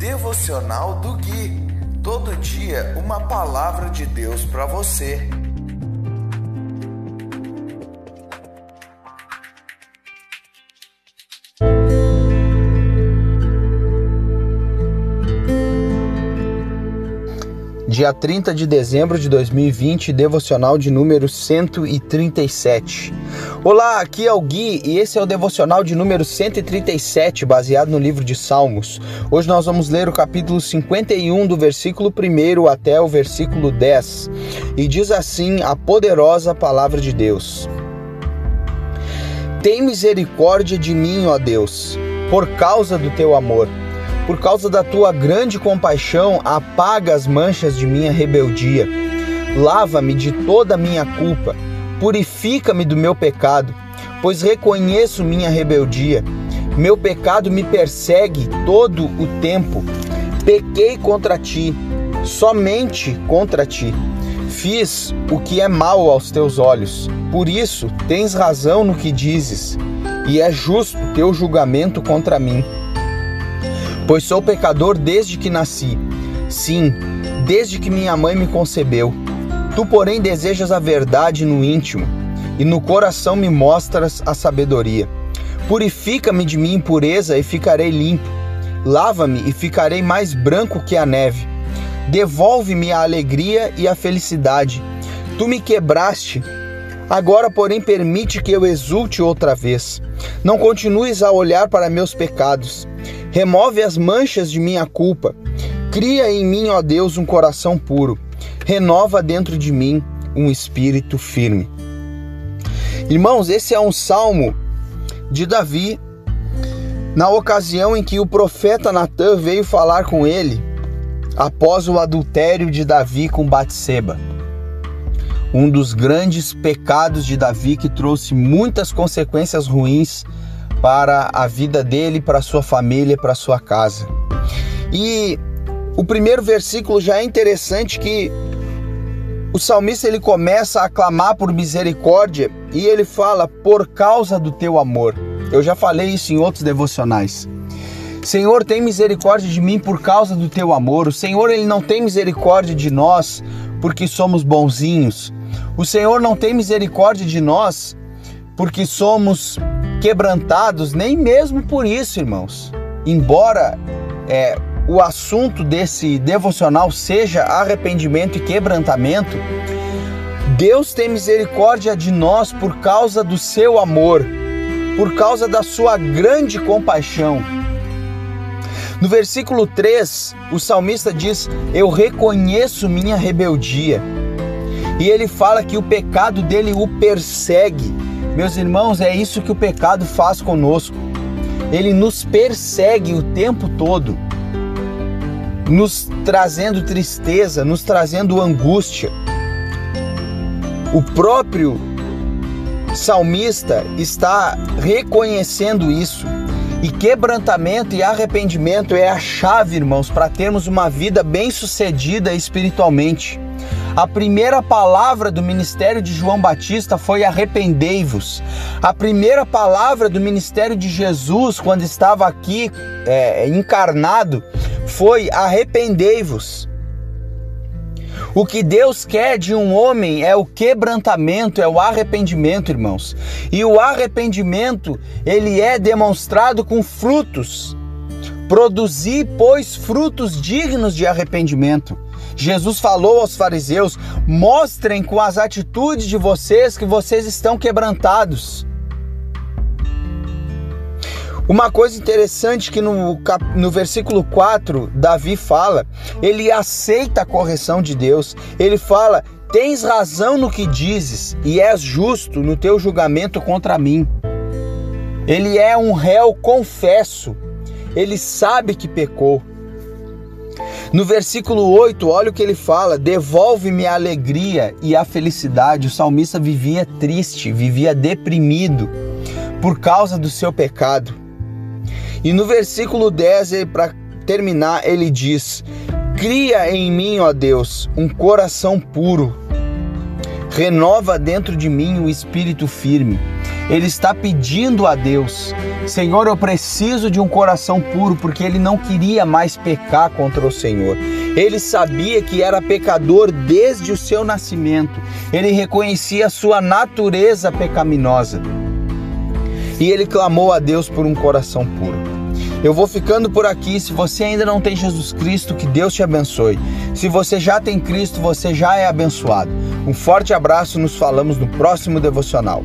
Devocional do Gui. Todo dia uma palavra de Deus para você. Dia 30 de dezembro de 2020, devocional de número 137. Olá, aqui é o Gui e esse é o devocional de número 137, baseado no livro de Salmos. Hoje nós vamos ler o capítulo 51, do versículo 1 até o versículo 10, e diz assim a poderosa palavra de Deus: Tem misericórdia de mim, ó Deus, por causa do teu amor por causa da tua grande compaixão, apaga as manchas de minha rebeldia. Lava-me de toda a minha culpa. Purifica-me do meu pecado, pois reconheço minha rebeldia. Meu pecado me persegue todo o tempo. Pequei contra ti, somente contra ti. Fiz o que é mal aos teus olhos. Por isso, tens razão no que dizes, e é justo teu julgamento contra mim pois sou pecador desde que nasci. Sim, desde que minha mãe me concebeu. Tu, porém, desejas a verdade no íntimo, e no coração me mostras a sabedoria. Purifica-me de minha impureza e ficarei limpo. Lava-me e ficarei mais branco que a neve. Devolve-me a alegria e a felicidade. Tu me quebraste. Agora, porém, permite que eu exulte outra vez. Não continues a olhar para meus pecados Remove as manchas de minha culpa. Cria em mim, ó Deus, um coração puro. Renova dentro de mim um espírito firme. Irmãos, esse é um salmo de Davi, na ocasião em que o profeta Natan veio falar com ele após o adultério de Davi com Batseba. Um dos grandes pecados de Davi que trouxe muitas consequências ruins para a vida dele, para a sua família, para a sua casa. E o primeiro versículo já é interessante que o salmista ele começa a clamar por misericórdia e ele fala por causa do teu amor. Eu já falei isso em outros devocionais. Senhor, tem misericórdia de mim por causa do teu amor. O Senhor ele não tem misericórdia de nós porque somos bonzinhos. O Senhor não tem misericórdia de nós porque somos quebrantados, nem mesmo por isso, irmãos. Embora é, o assunto desse devocional seja arrependimento e quebrantamento, Deus tem misericórdia de nós por causa do seu amor, por causa da sua grande compaixão. No versículo 3, o salmista diz: Eu reconheço minha rebeldia. E ele fala que o pecado dele o persegue. Meus irmãos, é isso que o pecado faz conosco. Ele nos persegue o tempo todo, nos trazendo tristeza, nos trazendo angústia. O próprio salmista está reconhecendo isso. E quebrantamento e arrependimento é a chave, irmãos, para termos uma vida bem-sucedida espiritualmente. A primeira palavra do ministério de João Batista foi arrependei-vos. A primeira palavra do ministério de Jesus, quando estava aqui é, encarnado, foi arrependei-vos. O que Deus quer de um homem é o quebrantamento, é o arrependimento, irmãos. E o arrependimento, ele é demonstrado com frutos. Produzir, pois, frutos dignos de arrependimento. Jesus falou aos fariseus: mostrem com as atitudes de vocês que vocês estão quebrantados. Uma coisa interessante que no, no versículo 4, Davi fala, ele aceita a correção de Deus. Ele fala: Tens razão no que dizes e és justo no teu julgamento contra mim. Ele é um réu confesso. Ele sabe que pecou. No versículo 8, olha o que ele fala: Devolve-me a alegria e a felicidade. O salmista vivia triste, vivia deprimido por causa do seu pecado. E no versículo 10, para terminar, ele diz: Cria em mim, ó Deus, um coração puro. Renova dentro de mim o um espírito firme. Ele está pedindo a Deus Senhor, eu preciso de um coração puro, porque ele não queria mais pecar contra o Senhor. Ele sabia que era pecador desde o seu nascimento. Ele reconhecia a sua natureza pecaminosa. E ele clamou a Deus por um coração puro. Eu vou ficando por aqui. Se você ainda não tem Jesus Cristo, que Deus te abençoe. Se você já tem Cristo, você já é abençoado. Um forte abraço, nos falamos no próximo devocional.